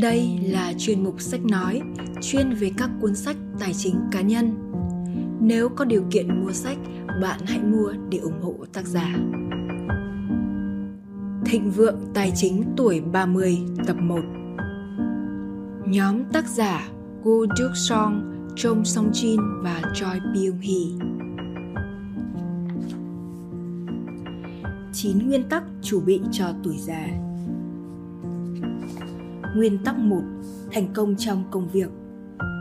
Đây là chuyên mục sách nói, chuyên về các cuốn sách tài chính cá nhân. Nếu có điều kiện mua sách, bạn hãy mua để ủng hộ tác giả. Thịnh vượng tài chính tuổi 30 tập 1 Nhóm tác giả Gu Juk Song, Chong Song Jin và Choi Byung Hee 9 nguyên tắc chuẩn bị cho tuổi già Nguyên tắc một, Thành công trong công việc.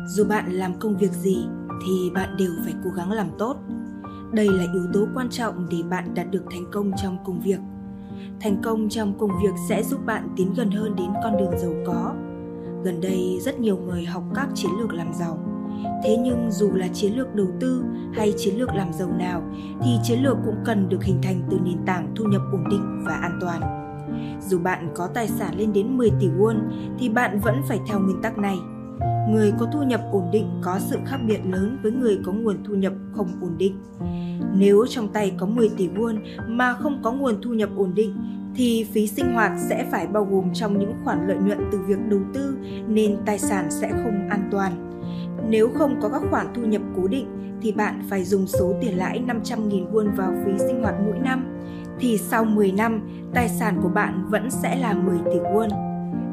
Dù bạn làm công việc gì thì bạn đều phải cố gắng làm tốt. Đây là yếu tố quan trọng để bạn đạt được thành công trong công việc. Thành công trong công việc sẽ giúp bạn tiến gần hơn đến con đường giàu có. Gần đây rất nhiều người học các chiến lược làm giàu. Thế nhưng dù là chiến lược đầu tư hay chiến lược làm giàu nào thì chiến lược cũng cần được hình thành từ nền tảng thu nhập ổn định và an toàn dù bạn có tài sản lên đến 10 tỷ won, thì bạn vẫn phải theo nguyên tắc này. Người có thu nhập ổn định có sự khác biệt lớn với người có nguồn thu nhập không ổn định. Nếu trong tay có 10 tỷ won mà không có nguồn thu nhập ổn định, thì phí sinh hoạt sẽ phải bao gồm trong những khoản lợi nhuận từ việc đầu tư, nên tài sản sẽ không an toàn. Nếu không có các khoản thu nhập cố định, thì bạn phải dùng số tiền lãi 500.000 won vào phí sinh hoạt mỗi năm thì sau 10 năm, tài sản của bạn vẫn sẽ là 10 tỷ won.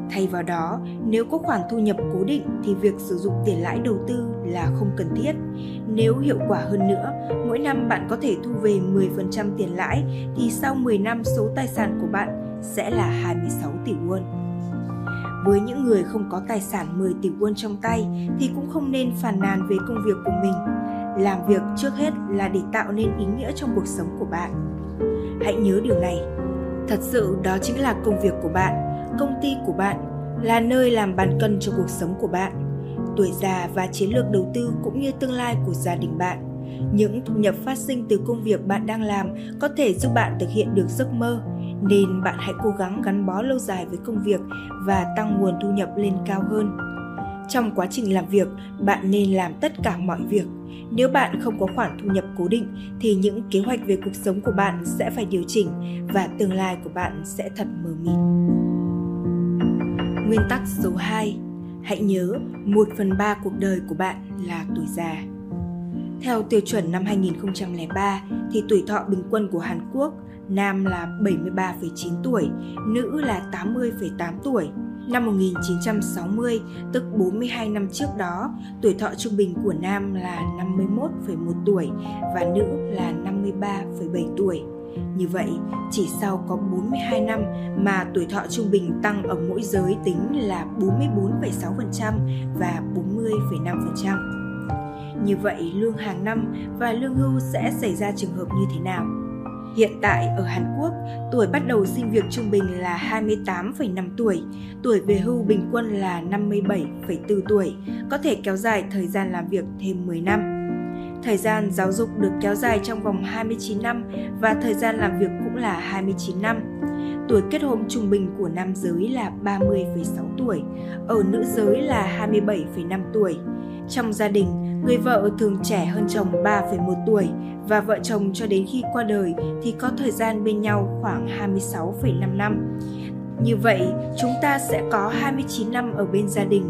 Thay vào đó, nếu có khoản thu nhập cố định thì việc sử dụng tiền lãi đầu tư là không cần thiết. Nếu hiệu quả hơn nữa, mỗi năm bạn có thể thu về 10% tiền lãi thì sau 10 năm số tài sản của bạn sẽ là 26 tỷ won. Với những người không có tài sản 10 tỷ won trong tay thì cũng không nên phàn nàn về công việc của mình. Làm việc trước hết là để tạo nên ý nghĩa trong cuộc sống của bạn Hãy nhớ điều này. Thật sự đó chính là công việc của bạn, công ty của bạn, là nơi làm bàn cân cho cuộc sống của bạn. Tuổi già và chiến lược đầu tư cũng như tương lai của gia đình bạn. Những thu nhập phát sinh từ công việc bạn đang làm có thể giúp bạn thực hiện được giấc mơ, nên bạn hãy cố gắng gắn bó lâu dài với công việc và tăng nguồn thu nhập lên cao hơn. Trong quá trình làm việc, bạn nên làm tất cả mọi việc nếu bạn không có khoản thu nhập cố định thì những kế hoạch về cuộc sống của bạn sẽ phải điều chỉnh và tương lai của bạn sẽ thật mờ mịt. Nguyên tắc số 2 Hãy nhớ, 1 phần 3 cuộc đời của bạn là tuổi già. Theo tiêu chuẩn năm 2003 thì tuổi thọ bình quân của Hàn Quốc nam là 73,9 tuổi, nữ là 80,8 tuổi, Năm 1960, tức 42 năm trước đó, tuổi thọ trung bình của nam là 51,1 tuổi và nữ là 53,7 tuổi. Như vậy, chỉ sau có 42 năm mà tuổi thọ trung bình tăng ở mỗi giới tính là 44,6% và 40,5%. Như vậy, lương hàng năm và lương hưu sẽ xảy ra trường hợp như thế nào? Hiện tại ở Hàn Quốc, tuổi bắt đầu xin việc trung bình là 28,5 tuổi, tuổi về hưu bình quân là 57,4 tuổi, có thể kéo dài thời gian làm việc thêm 10 năm. Thời gian giáo dục được kéo dài trong vòng 29 năm và thời gian làm việc cũng là 29 năm. Tuổi kết hôn trung bình của nam giới là 30,6 tuổi, ở nữ giới là 27,5 tuổi. Trong gia đình, người vợ thường trẻ hơn chồng 3,1 tuổi và vợ chồng cho đến khi qua đời thì có thời gian bên nhau khoảng 26,5 năm. Như vậy, chúng ta sẽ có 29 năm ở bên gia đình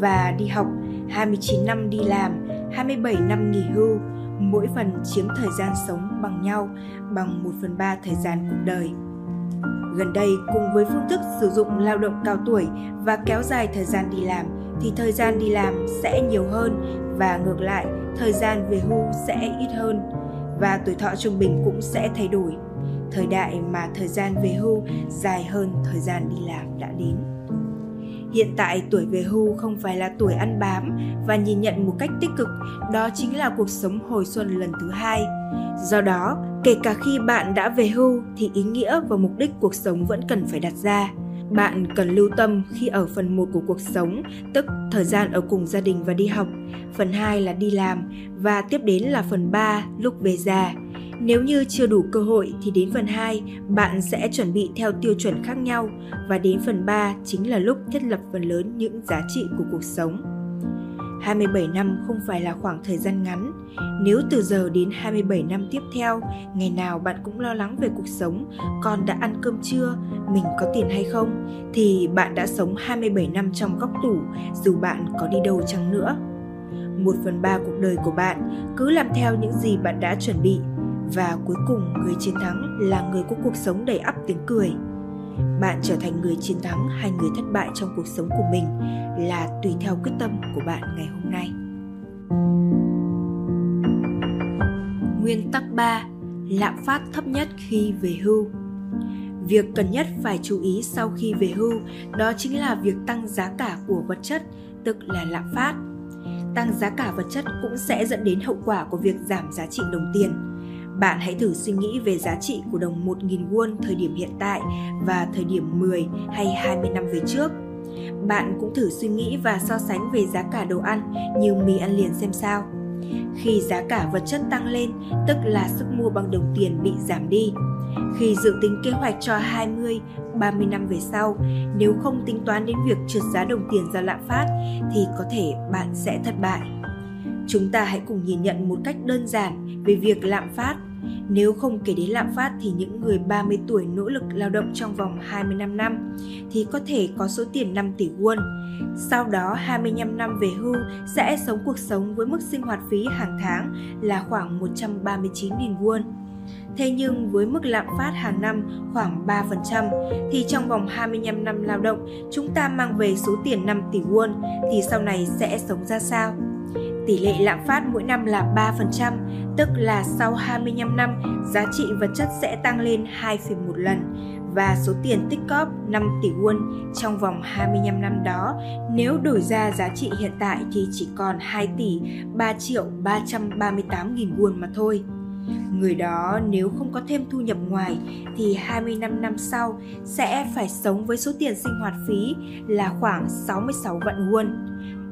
và đi học, 29 năm đi làm, 27 năm nghỉ hưu, mỗi phần chiếm thời gian sống bằng nhau bằng 1 phần 3 thời gian cuộc đời. Gần đây, cùng với phương thức sử dụng lao động cao tuổi và kéo dài thời gian đi làm, thì thời gian đi làm sẽ nhiều hơn và ngược lại, thời gian về hưu sẽ ít hơn và tuổi thọ trung bình cũng sẽ thay đổi. Thời đại mà thời gian về hưu dài hơn thời gian đi làm đã đến. Hiện tại tuổi về hưu không phải là tuổi ăn bám và nhìn nhận một cách tích cực, đó chính là cuộc sống hồi xuân lần thứ hai. Do đó, kể cả khi bạn đã về hưu thì ý nghĩa và mục đích cuộc sống vẫn cần phải đặt ra. Bạn cần lưu tâm khi ở phần 1 của cuộc sống, tức thời gian ở cùng gia đình và đi học, phần 2 là đi làm và tiếp đến là phần 3 lúc về già. Nếu như chưa đủ cơ hội thì đến phần 2 bạn sẽ chuẩn bị theo tiêu chuẩn khác nhau và đến phần 3 chính là lúc thiết lập phần lớn những giá trị của cuộc sống. 27 năm không phải là khoảng thời gian ngắn. Nếu từ giờ đến 27 năm tiếp theo, ngày nào bạn cũng lo lắng về cuộc sống, con đã ăn cơm chưa, mình có tiền hay không, thì bạn đã sống 27 năm trong góc tủ, dù bạn có đi đâu chăng nữa. Một phần ba cuộc đời của bạn cứ làm theo những gì bạn đã chuẩn bị và cuối cùng người chiến thắng là người có cuộc sống đầy ắp tiếng cười bạn trở thành người chiến thắng hay người thất bại trong cuộc sống của mình là tùy theo quyết tâm của bạn ngày hôm nay. Nguyên tắc 3. Lạm phát thấp nhất khi về hưu. Việc cần nhất phải chú ý sau khi về hưu đó chính là việc tăng giá cả của vật chất, tức là lạm phát. Tăng giá cả vật chất cũng sẽ dẫn đến hậu quả của việc giảm giá trị đồng tiền bạn hãy thử suy nghĩ về giá trị của đồng 1.000 won thời điểm hiện tại và thời điểm 10 hay 20 năm về trước. Bạn cũng thử suy nghĩ và so sánh về giá cả đồ ăn như mì ăn liền xem sao. Khi giá cả vật chất tăng lên, tức là sức mua bằng đồng tiền bị giảm đi. Khi dự tính kế hoạch cho 20, 30 năm về sau, nếu không tính toán đến việc trượt giá đồng tiền do lạm phát thì có thể bạn sẽ thất bại. Chúng ta hãy cùng nhìn nhận một cách đơn giản về việc lạm phát nếu không kể đến lạm phát thì những người 30 tuổi nỗ lực lao động trong vòng 25 năm thì có thể có số tiền 5 tỷ won. Sau đó 25 năm về hưu sẽ sống cuộc sống với mức sinh hoạt phí hàng tháng là khoảng 139.000 won. Thế nhưng với mức lạm phát hàng năm khoảng 3% thì trong vòng 25 năm lao động, chúng ta mang về số tiền 5 tỷ won thì sau này sẽ sống ra sao? Tỷ lệ lạm phát mỗi năm là 3%, tức là sau 25 năm, giá trị vật chất sẽ tăng lên 2,1 lần và số tiền tích cóp 5 tỷ won trong vòng 25 năm đó nếu đổi ra giá trị hiện tại thì chỉ còn 2 tỷ 3 triệu 338 nghìn won mà thôi. Người đó nếu không có thêm thu nhập ngoài thì 25 năm sau sẽ phải sống với số tiền sinh hoạt phí là khoảng 66 vạn won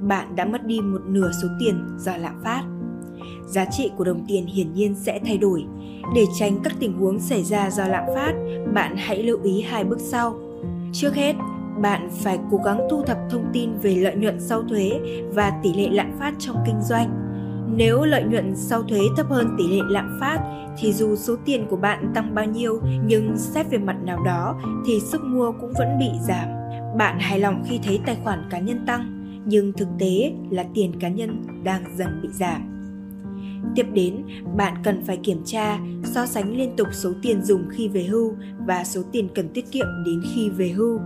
bạn đã mất đi một nửa số tiền do lạm phát. Giá trị của đồng tiền hiển nhiên sẽ thay đổi. Để tránh các tình huống xảy ra do lạm phát, bạn hãy lưu ý hai bước sau. Trước hết, bạn phải cố gắng thu thập thông tin về lợi nhuận sau thuế và tỷ lệ lạm phát trong kinh doanh. Nếu lợi nhuận sau thuế thấp hơn tỷ lệ lạm phát thì dù số tiền của bạn tăng bao nhiêu nhưng xét về mặt nào đó thì sức mua cũng vẫn bị giảm. Bạn hài lòng khi thấy tài khoản cá nhân tăng nhưng thực tế là tiền cá nhân đang dần bị giảm. Tiếp đến, bạn cần phải kiểm tra, so sánh liên tục số tiền dùng khi về hưu và số tiền cần tiết kiệm đến khi về hưu.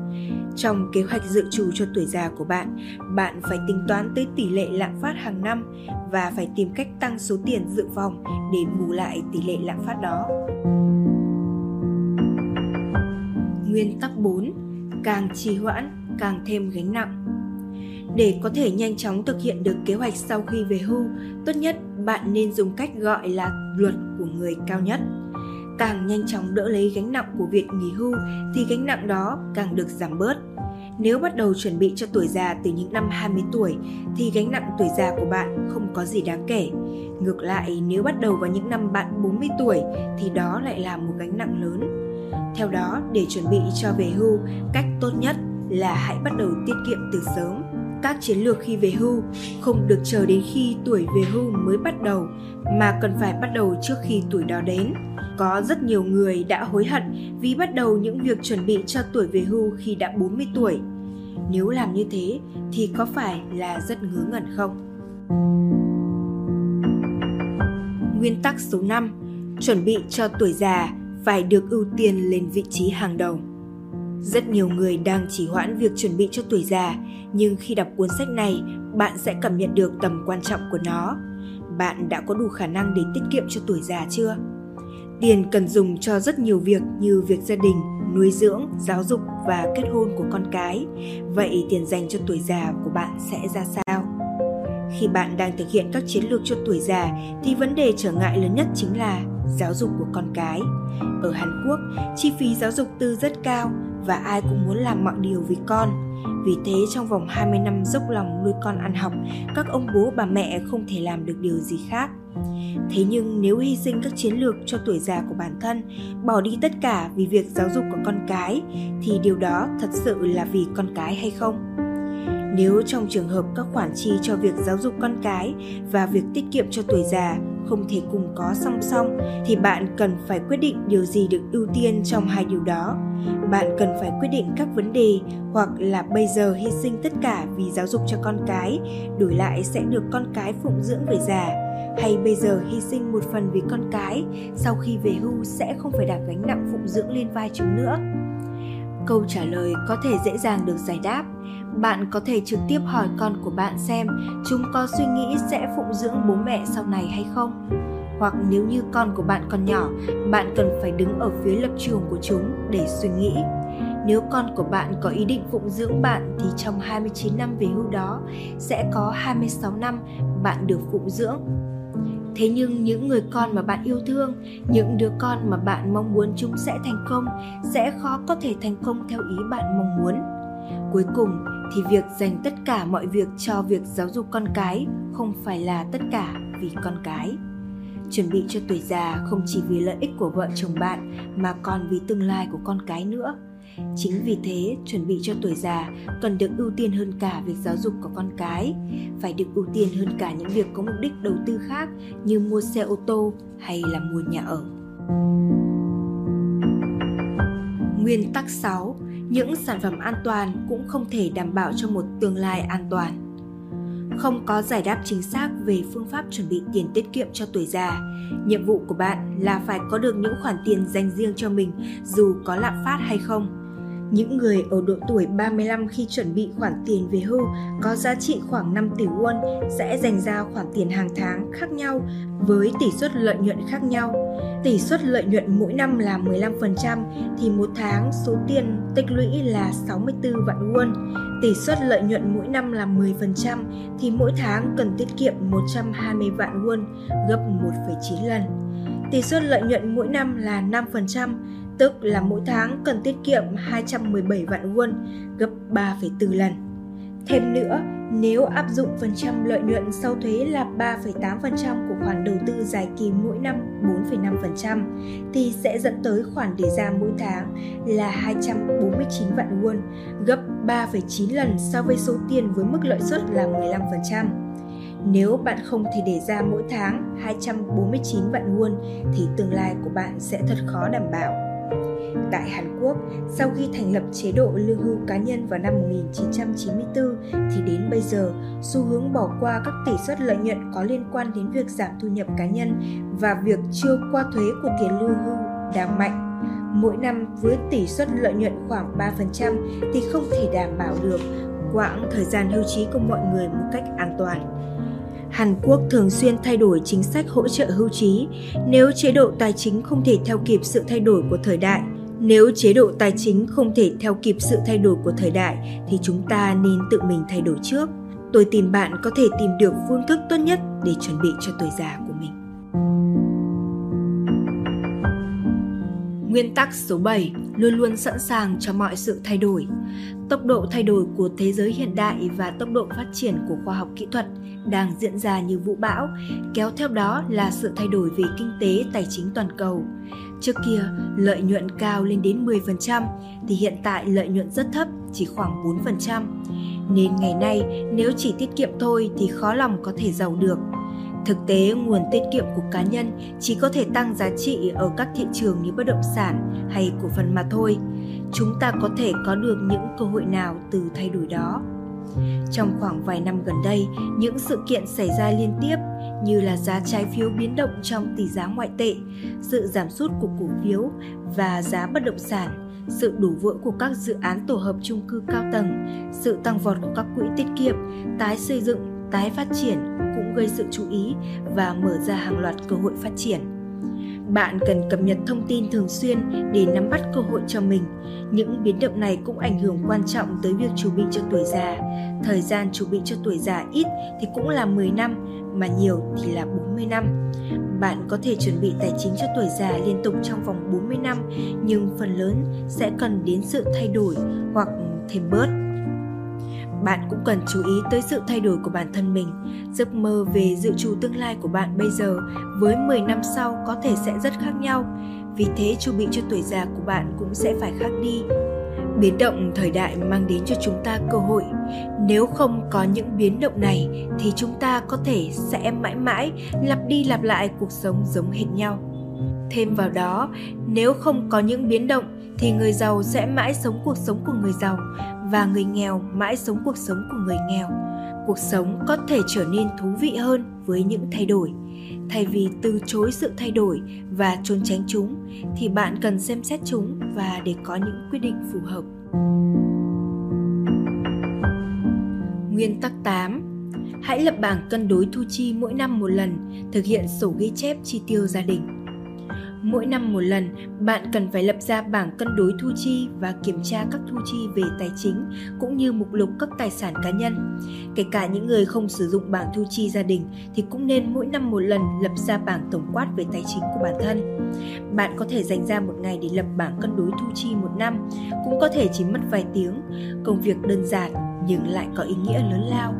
Trong kế hoạch dự trù cho tuổi già của bạn, bạn phải tính toán tới tỷ lệ lạm phát hàng năm và phải tìm cách tăng số tiền dự phòng để bù lại tỷ lệ lạm phát đó. Nguyên tắc 4. Càng trì hoãn, càng thêm gánh nặng. Để có thể nhanh chóng thực hiện được kế hoạch sau khi về hưu, tốt nhất bạn nên dùng cách gọi là luật của người cao nhất. Càng nhanh chóng đỡ lấy gánh nặng của việc nghỉ hưu thì gánh nặng đó càng được giảm bớt. Nếu bắt đầu chuẩn bị cho tuổi già từ những năm 20 tuổi thì gánh nặng tuổi già của bạn không có gì đáng kể. Ngược lại, nếu bắt đầu vào những năm bạn 40 tuổi thì đó lại là một gánh nặng lớn. Theo đó, để chuẩn bị cho về hưu, cách tốt nhất là hãy bắt đầu tiết kiệm từ sớm các chiến lược khi về hưu không được chờ đến khi tuổi về hưu mới bắt đầu, mà cần phải bắt đầu trước khi tuổi đó đến có rất nhiều người đã hối hận vì bắt đầu những việc chuẩn bị cho tuổi về hưu khi đã 40 tuổi. Nếu làm như thế thì có phải là rất ngớ ngẩn không? Nguyên tắc số 5. Chuẩn bị cho tuổi già phải được ưu tiên lên vị trí hàng đầu. Rất nhiều người đang chỉ hoãn việc chuẩn bị cho tuổi già, nhưng khi đọc cuốn sách này, bạn sẽ cảm nhận được tầm quan trọng của nó. Bạn đã có đủ khả năng để tiết kiệm cho tuổi già chưa? Tiền cần dùng cho rất nhiều việc như việc gia đình, nuôi dưỡng, giáo dục và kết hôn của con cái. Vậy tiền dành cho tuổi già của bạn sẽ ra sao? Khi bạn đang thực hiện các chiến lược cho tuổi già thì vấn đề trở ngại lớn nhất chính là giáo dục của con cái. Ở Hàn Quốc, chi phí giáo dục tư rất cao và ai cũng muốn làm mọi điều vì con. Vì thế trong vòng 20 năm dốc lòng nuôi con ăn học, các ông bố bà mẹ không thể làm được điều gì khác. Thế nhưng nếu hy sinh các chiến lược cho tuổi già của bản thân, bỏ đi tất cả vì việc giáo dục của con cái thì điều đó thật sự là vì con cái hay không? Nếu trong trường hợp các khoản chi cho việc giáo dục con cái và việc tiết kiệm cho tuổi già không thể cùng có song song thì bạn cần phải quyết định điều gì được ưu tiên trong hai điều đó. Bạn cần phải quyết định các vấn đề hoặc là bây giờ hy sinh tất cả vì giáo dục cho con cái, đổi lại sẽ được con cái phụng dưỡng về già hay bây giờ hy sinh một phần vì con cái, sau khi về hưu sẽ không phải đặt gánh nặng phụng dưỡng lên vai chúng nữa. Câu trả lời có thể dễ dàng được giải đáp. Bạn có thể trực tiếp hỏi con của bạn xem chúng có suy nghĩ sẽ phụng dưỡng bố mẹ sau này hay không. Hoặc nếu như con của bạn còn nhỏ, bạn cần phải đứng ở phía lập trường của chúng để suy nghĩ. Nếu con của bạn có ý định phụng dưỡng bạn thì trong 29 năm về hưu đó sẽ có 26 năm bạn được phụng dưỡng thế nhưng những người con mà bạn yêu thương những đứa con mà bạn mong muốn chúng sẽ thành công sẽ khó có thể thành công theo ý bạn mong muốn cuối cùng thì việc dành tất cả mọi việc cho việc giáo dục con cái không phải là tất cả vì con cái chuẩn bị cho tuổi già không chỉ vì lợi ích của vợ chồng bạn mà còn vì tương lai của con cái nữa Chính vì thế, chuẩn bị cho tuổi già cần được ưu tiên hơn cả việc giáo dục của con cái, phải được ưu tiên hơn cả những việc có mục đích đầu tư khác như mua xe ô tô hay là mua nhà ở. Nguyên tắc 6. Những sản phẩm an toàn cũng không thể đảm bảo cho một tương lai an toàn. Không có giải đáp chính xác về phương pháp chuẩn bị tiền tiết kiệm cho tuổi già. Nhiệm vụ của bạn là phải có được những khoản tiền dành riêng cho mình dù có lạm phát hay không những người ở độ tuổi 35 khi chuẩn bị khoản tiền về hưu có giá trị khoảng 5 tỷ won sẽ dành ra khoản tiền hàng tháng khác nhau với tỷ suất lợi nhuận khác nhau. Tỷ suất lợi nhuận mỗi năm là 15% thì một tháng số tiền tích lũy là 64 vạn won. Tỷ suất lợi nhuận mỗi năm là 10% thì mỗi tháng cần tiết kiệm 120 vạn won, gấp 1,9 lần. Tỷ suất lợi nhuận mỗi năm là 5%, tức là mỗi tháng cần tiết kiệm 217 vạn won, gấp 3,4 lần. Thêm nữa, nếu áp dụng phần trăm lợi nhuận sau thuế là 3,8% của khoản đầu tư dài kỳ mỗi năm 4,5% thì sẽ dẫn tới khoản để ra mỗi tháng là 249 vạn won, gấp 3,9 lần so với số tiền với mức lợi suất là 15%. Nếu bạn không thể để ra mỗi tháng 249 vạn won thì tương lai của bạn sẽ thật khó đảm bảo. Tại Hàn Quốc, sau khi thành lập chế độ lương hưu cá nhân vào năm 1994 thì đến bây giờ, xu hướng bỏ qua các tỷ suất lợi nhuận có liên quan đến việc giảm thu nhập cá nhân và việc chưa qua thuế của tiền lương hưu đang mạnh. Mỗi năm với tỷ suất lợi nhuận khoảng 3% thì không thể đảm bảo được quãng thời gian hưu trí của mọi người một cách an toàn. Hàn Quốc thường xuyên thay đổi chính sách hỗ trợ hưu trí nếu chế độ tài chính không thể theo kịp sự thay đổi của thời đại. Nếu chế độ tài chính không thể theo kịp sự thay đổi của thời đại, thì chúng ta nên tự mình thay đổi trước. Tôi tin bạn có thể tìm được phương thức tốt nhất để chuẩn bị cho tuổi già của mình. Nguyên tắc số 7 luôn luôn sẵn sàng cho mọi sự thay đổi. Tốc độ thay đổi của thế giới hiện đại và tốc độ phát triển của khoa học kỹ thuật đang diễn ra như vũ bão, kéo theo đó là sự thay đổi về kinh tế tài chính toàn cầu. Trước kia, lợi nhuận cao lên đến 10% thì hiện tại lợi nhuận rất thấp, chỉ khoảng 4%. Nên ngày nay, nếu chỉ tiết kiệm thôi thì khó lòng có thể giàu được. Thực tế, nguồn tiết kiệm của cá nhân chỉ có thể tăng giá trị ở các thị trường như bất động sản hay cổ phần mà thôi. Chúng ta có thể có được những cơ hội nào từ thay đổi đó? Trong khoảng vài năm gần đây, những sự kiện xảy ra liên tiếp như là giá trái phiếu biến động trong tỷ giá ngoại tệ, sự giảm sút của cổ phiếu và giá bất động sản, sự đổ vỡ của các dự án tổ hợp chung cư cao tầng, sự tăng vọt của các quỹ tiết kiệm, tái xây dựng, tái phát triển cũng gây sự chú ý và mở ra hàng loạt cơ hội phát triển. Bạn cần cập nhật thông tin thường xuyên để nắm bắt cơ hội cho mình. Những biến động này cũng ảnh hưởng quan trọng tới việc chuẩn bị cho tuổi già. Thời gian chuẩn bị cho tuổi già ít thì cũng là 10 năm, mà nhiều thì là 40 năm. Bạn có thể chuẩn bị tài chính cho tuổi già liên tục trong vòng 40 năm, nhưng phần lớn sẽ cần đến sự thay đổi hoặc thêm bớt bạn cũng cần chú ý tới sự thay đổi của bản thân mình. Giấc mơ về dự trù tương lai của bạn bây giờ với 10 năm sau có thể sẽ rất khác nhau. Vì thế chuẩn bị cho tuổi già của bạn cũng sẽ phải khác đi. biến động thời đại mang đến cho chúng ta cơ hội nếu không có những biến động này thì chúng ta có thể sẽ mãi mãi lặp đi lặp lại cuộc sống giống hệt nhau thêm vào đó, nếu không có những biến động thì người giàu sẽ mãi sống cuộc sống của người giàu và người nghèo mãi sống cuộc sống của người nghèo. Cuộc sống có thể trở nên thú vị hơn với những thay đổi. Thay vì từ chối sự thay đổi và trốn tránh chúng thì bạn cần xem xét chúng và để có những quyết định phù hợp. Nguyên tắc 8 Hãy lập bảng cân đối thu chi mỗi năm một lần, thực hiện sổ ghi chép chi tiêu gia đình. Mỗi năm một lần, bạn cần phải lập ra bảng cân đối thu chi và kiểm tra các thu chi về tài chính cũng như mục lục các tài sản cá nhân. Kể cả những người không sử dụng bảng thu chi gia đình thì cũng nên mỗi năm một lần lập ra bảng tổng quát về tài chính của bản thân. Bạn có thể dành ra một ngày để lập bảng cân đối thu chi một năm, cũng có thể chỉ mất vài tiếng. Công việc đơn giản nhưng lại có ý nghĩa lớn lao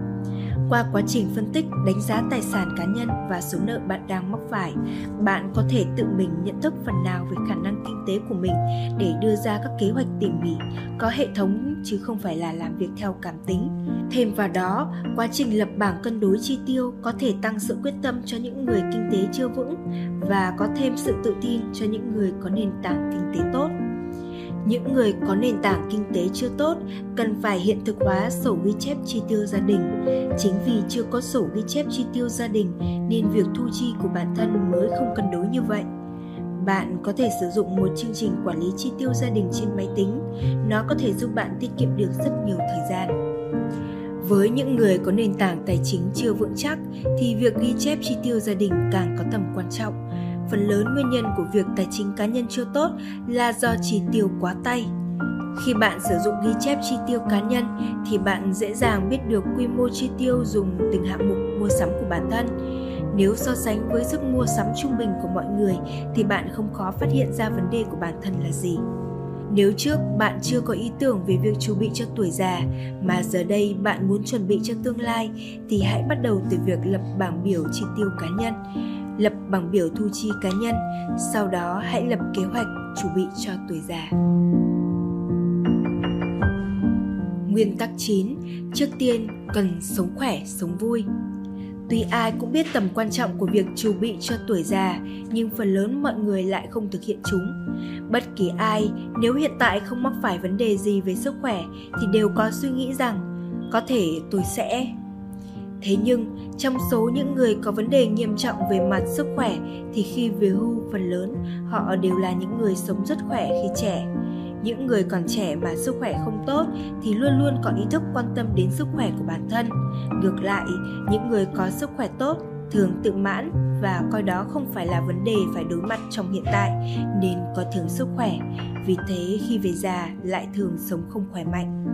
qua quá trình phân tích, đánh giá tài sản cá nhân và số nợ bạn đang mắc phải, bạn có thể tự mình nhận thức phần nào về khả năng kinh tế của mình để đưa ra các kế hoạch tỉ mỉ, có hệ thống chứ không phải là làm việc theo cảm tính. Thêm vào đó, quá trình lập bảng cân đối chi tiêu có thể tăng sự quyết tâm cho những người kinh tế chưa vững và có thêm sự tự tin cho những người có nền tảng kinh tế tốt những người có nền tảng kinh tế chưa tốt cần phải hiện thực hóa sổ ghi chép chi tiêu gia đình. Chính vì chưa có sổ ghi chép chi tiêu gia đình nên việc thu chi của bản thân mới không cân đối như vậy. Bạn có thể sử dụng một chương trình quản lý chi tiêu gia đình trên máy tính. Nó có thể giúp bạn tiết kiệm được rất nhiều thời gian. Với những người có nền tảng tài chính chưa vững chắc thì việc ghi chép chi tiêu gia đình càng có tầm quan trọng phần lớn nguyên nhân của việc tài chính cá nhân chưa tốt là do chi tiêu quá tay. Khi bạn sử dụng ghi chép chi tiêu cá nhân thì bạn dễ dàng biết được quy mô chi tiêu dùng từng hạng mục mua sắm của bản thân. Nếu so sánh với sức mua sắm trung bình của mọi người thì bạn không khó phát hiện ra vấn đề của bản thân là gì. Nếu trước bạn chưa có ý tưởng về việc chuẩn bị cho tuổi già mà giờ đây bạn muốn chuẩn bị cho tương lai thì hãy bắt đầu từ việc lập bảng biểu chi tiêu cá nhân lập bảng biểu thu chi cá nhân, sau đó hãy lập kế hoạch chuẩn bị cho tuổi già. Nguyên tắc 9, trước tiên cần sống khỏe, sống vui. Tuy ai cũng biết tầm quan trọng của việc chuẩn bị cho tuổi già, nhưng phần lớn mọi người lại không thực hiện chúng. Bất kỳ ai nếu hiện tại không mắc phải vấn đề gì về sức khỏe thì đều có suy nghĩ rằng có thể tôi sẽ Thế nhưng, trong số những người có vấn đề nghiêm trọng về mặt sức khỏe thì khi về hưu phần lớn họ đều là những người sống rất khỏe khi trẻ. Những người còn trẻ mà sức khỏe không tốt thì luôn luôn có ý thức quan tâm đến sức khỏe của bản thân. Ngược lại, những người có sức khỏe tốt thường tự mãn và coi đó không phải là vấn đề phải đối mặt trong hiện tại nên có thường sức khỏe. Vì thế khi về già lại thường sống không khỏe mạnh.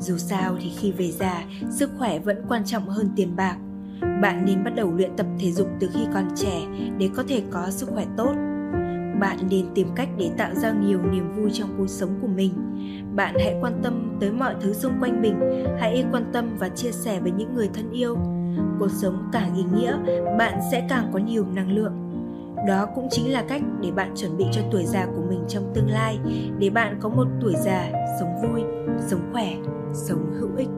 Dù sao thì khi về già, sức khỏe vẫn quan trọng hơn tiền bạc. Bạn nên bắt đầu luyện tập thể dục từ khi còn trẻ để có thể có sức khỏe tốt. Bạn nên tìm cách để tạo ra nhiều niềm vui trong cuộc sống của mình. Bạn hãy quan tâm tới mọi thứ xung quanh mình, hãy quan tâm và chia sẻ với những người thân yêu. Cuộc sống càng ý nghĩa, bạn sẽ càng có nhiều năng lượng. Đó cũng chính là cách để bạn chuẩn bị cho tuổi già của mình trong tương lai, để bạn có một tuổi già sống vui, sống khỏe sống hữu ích.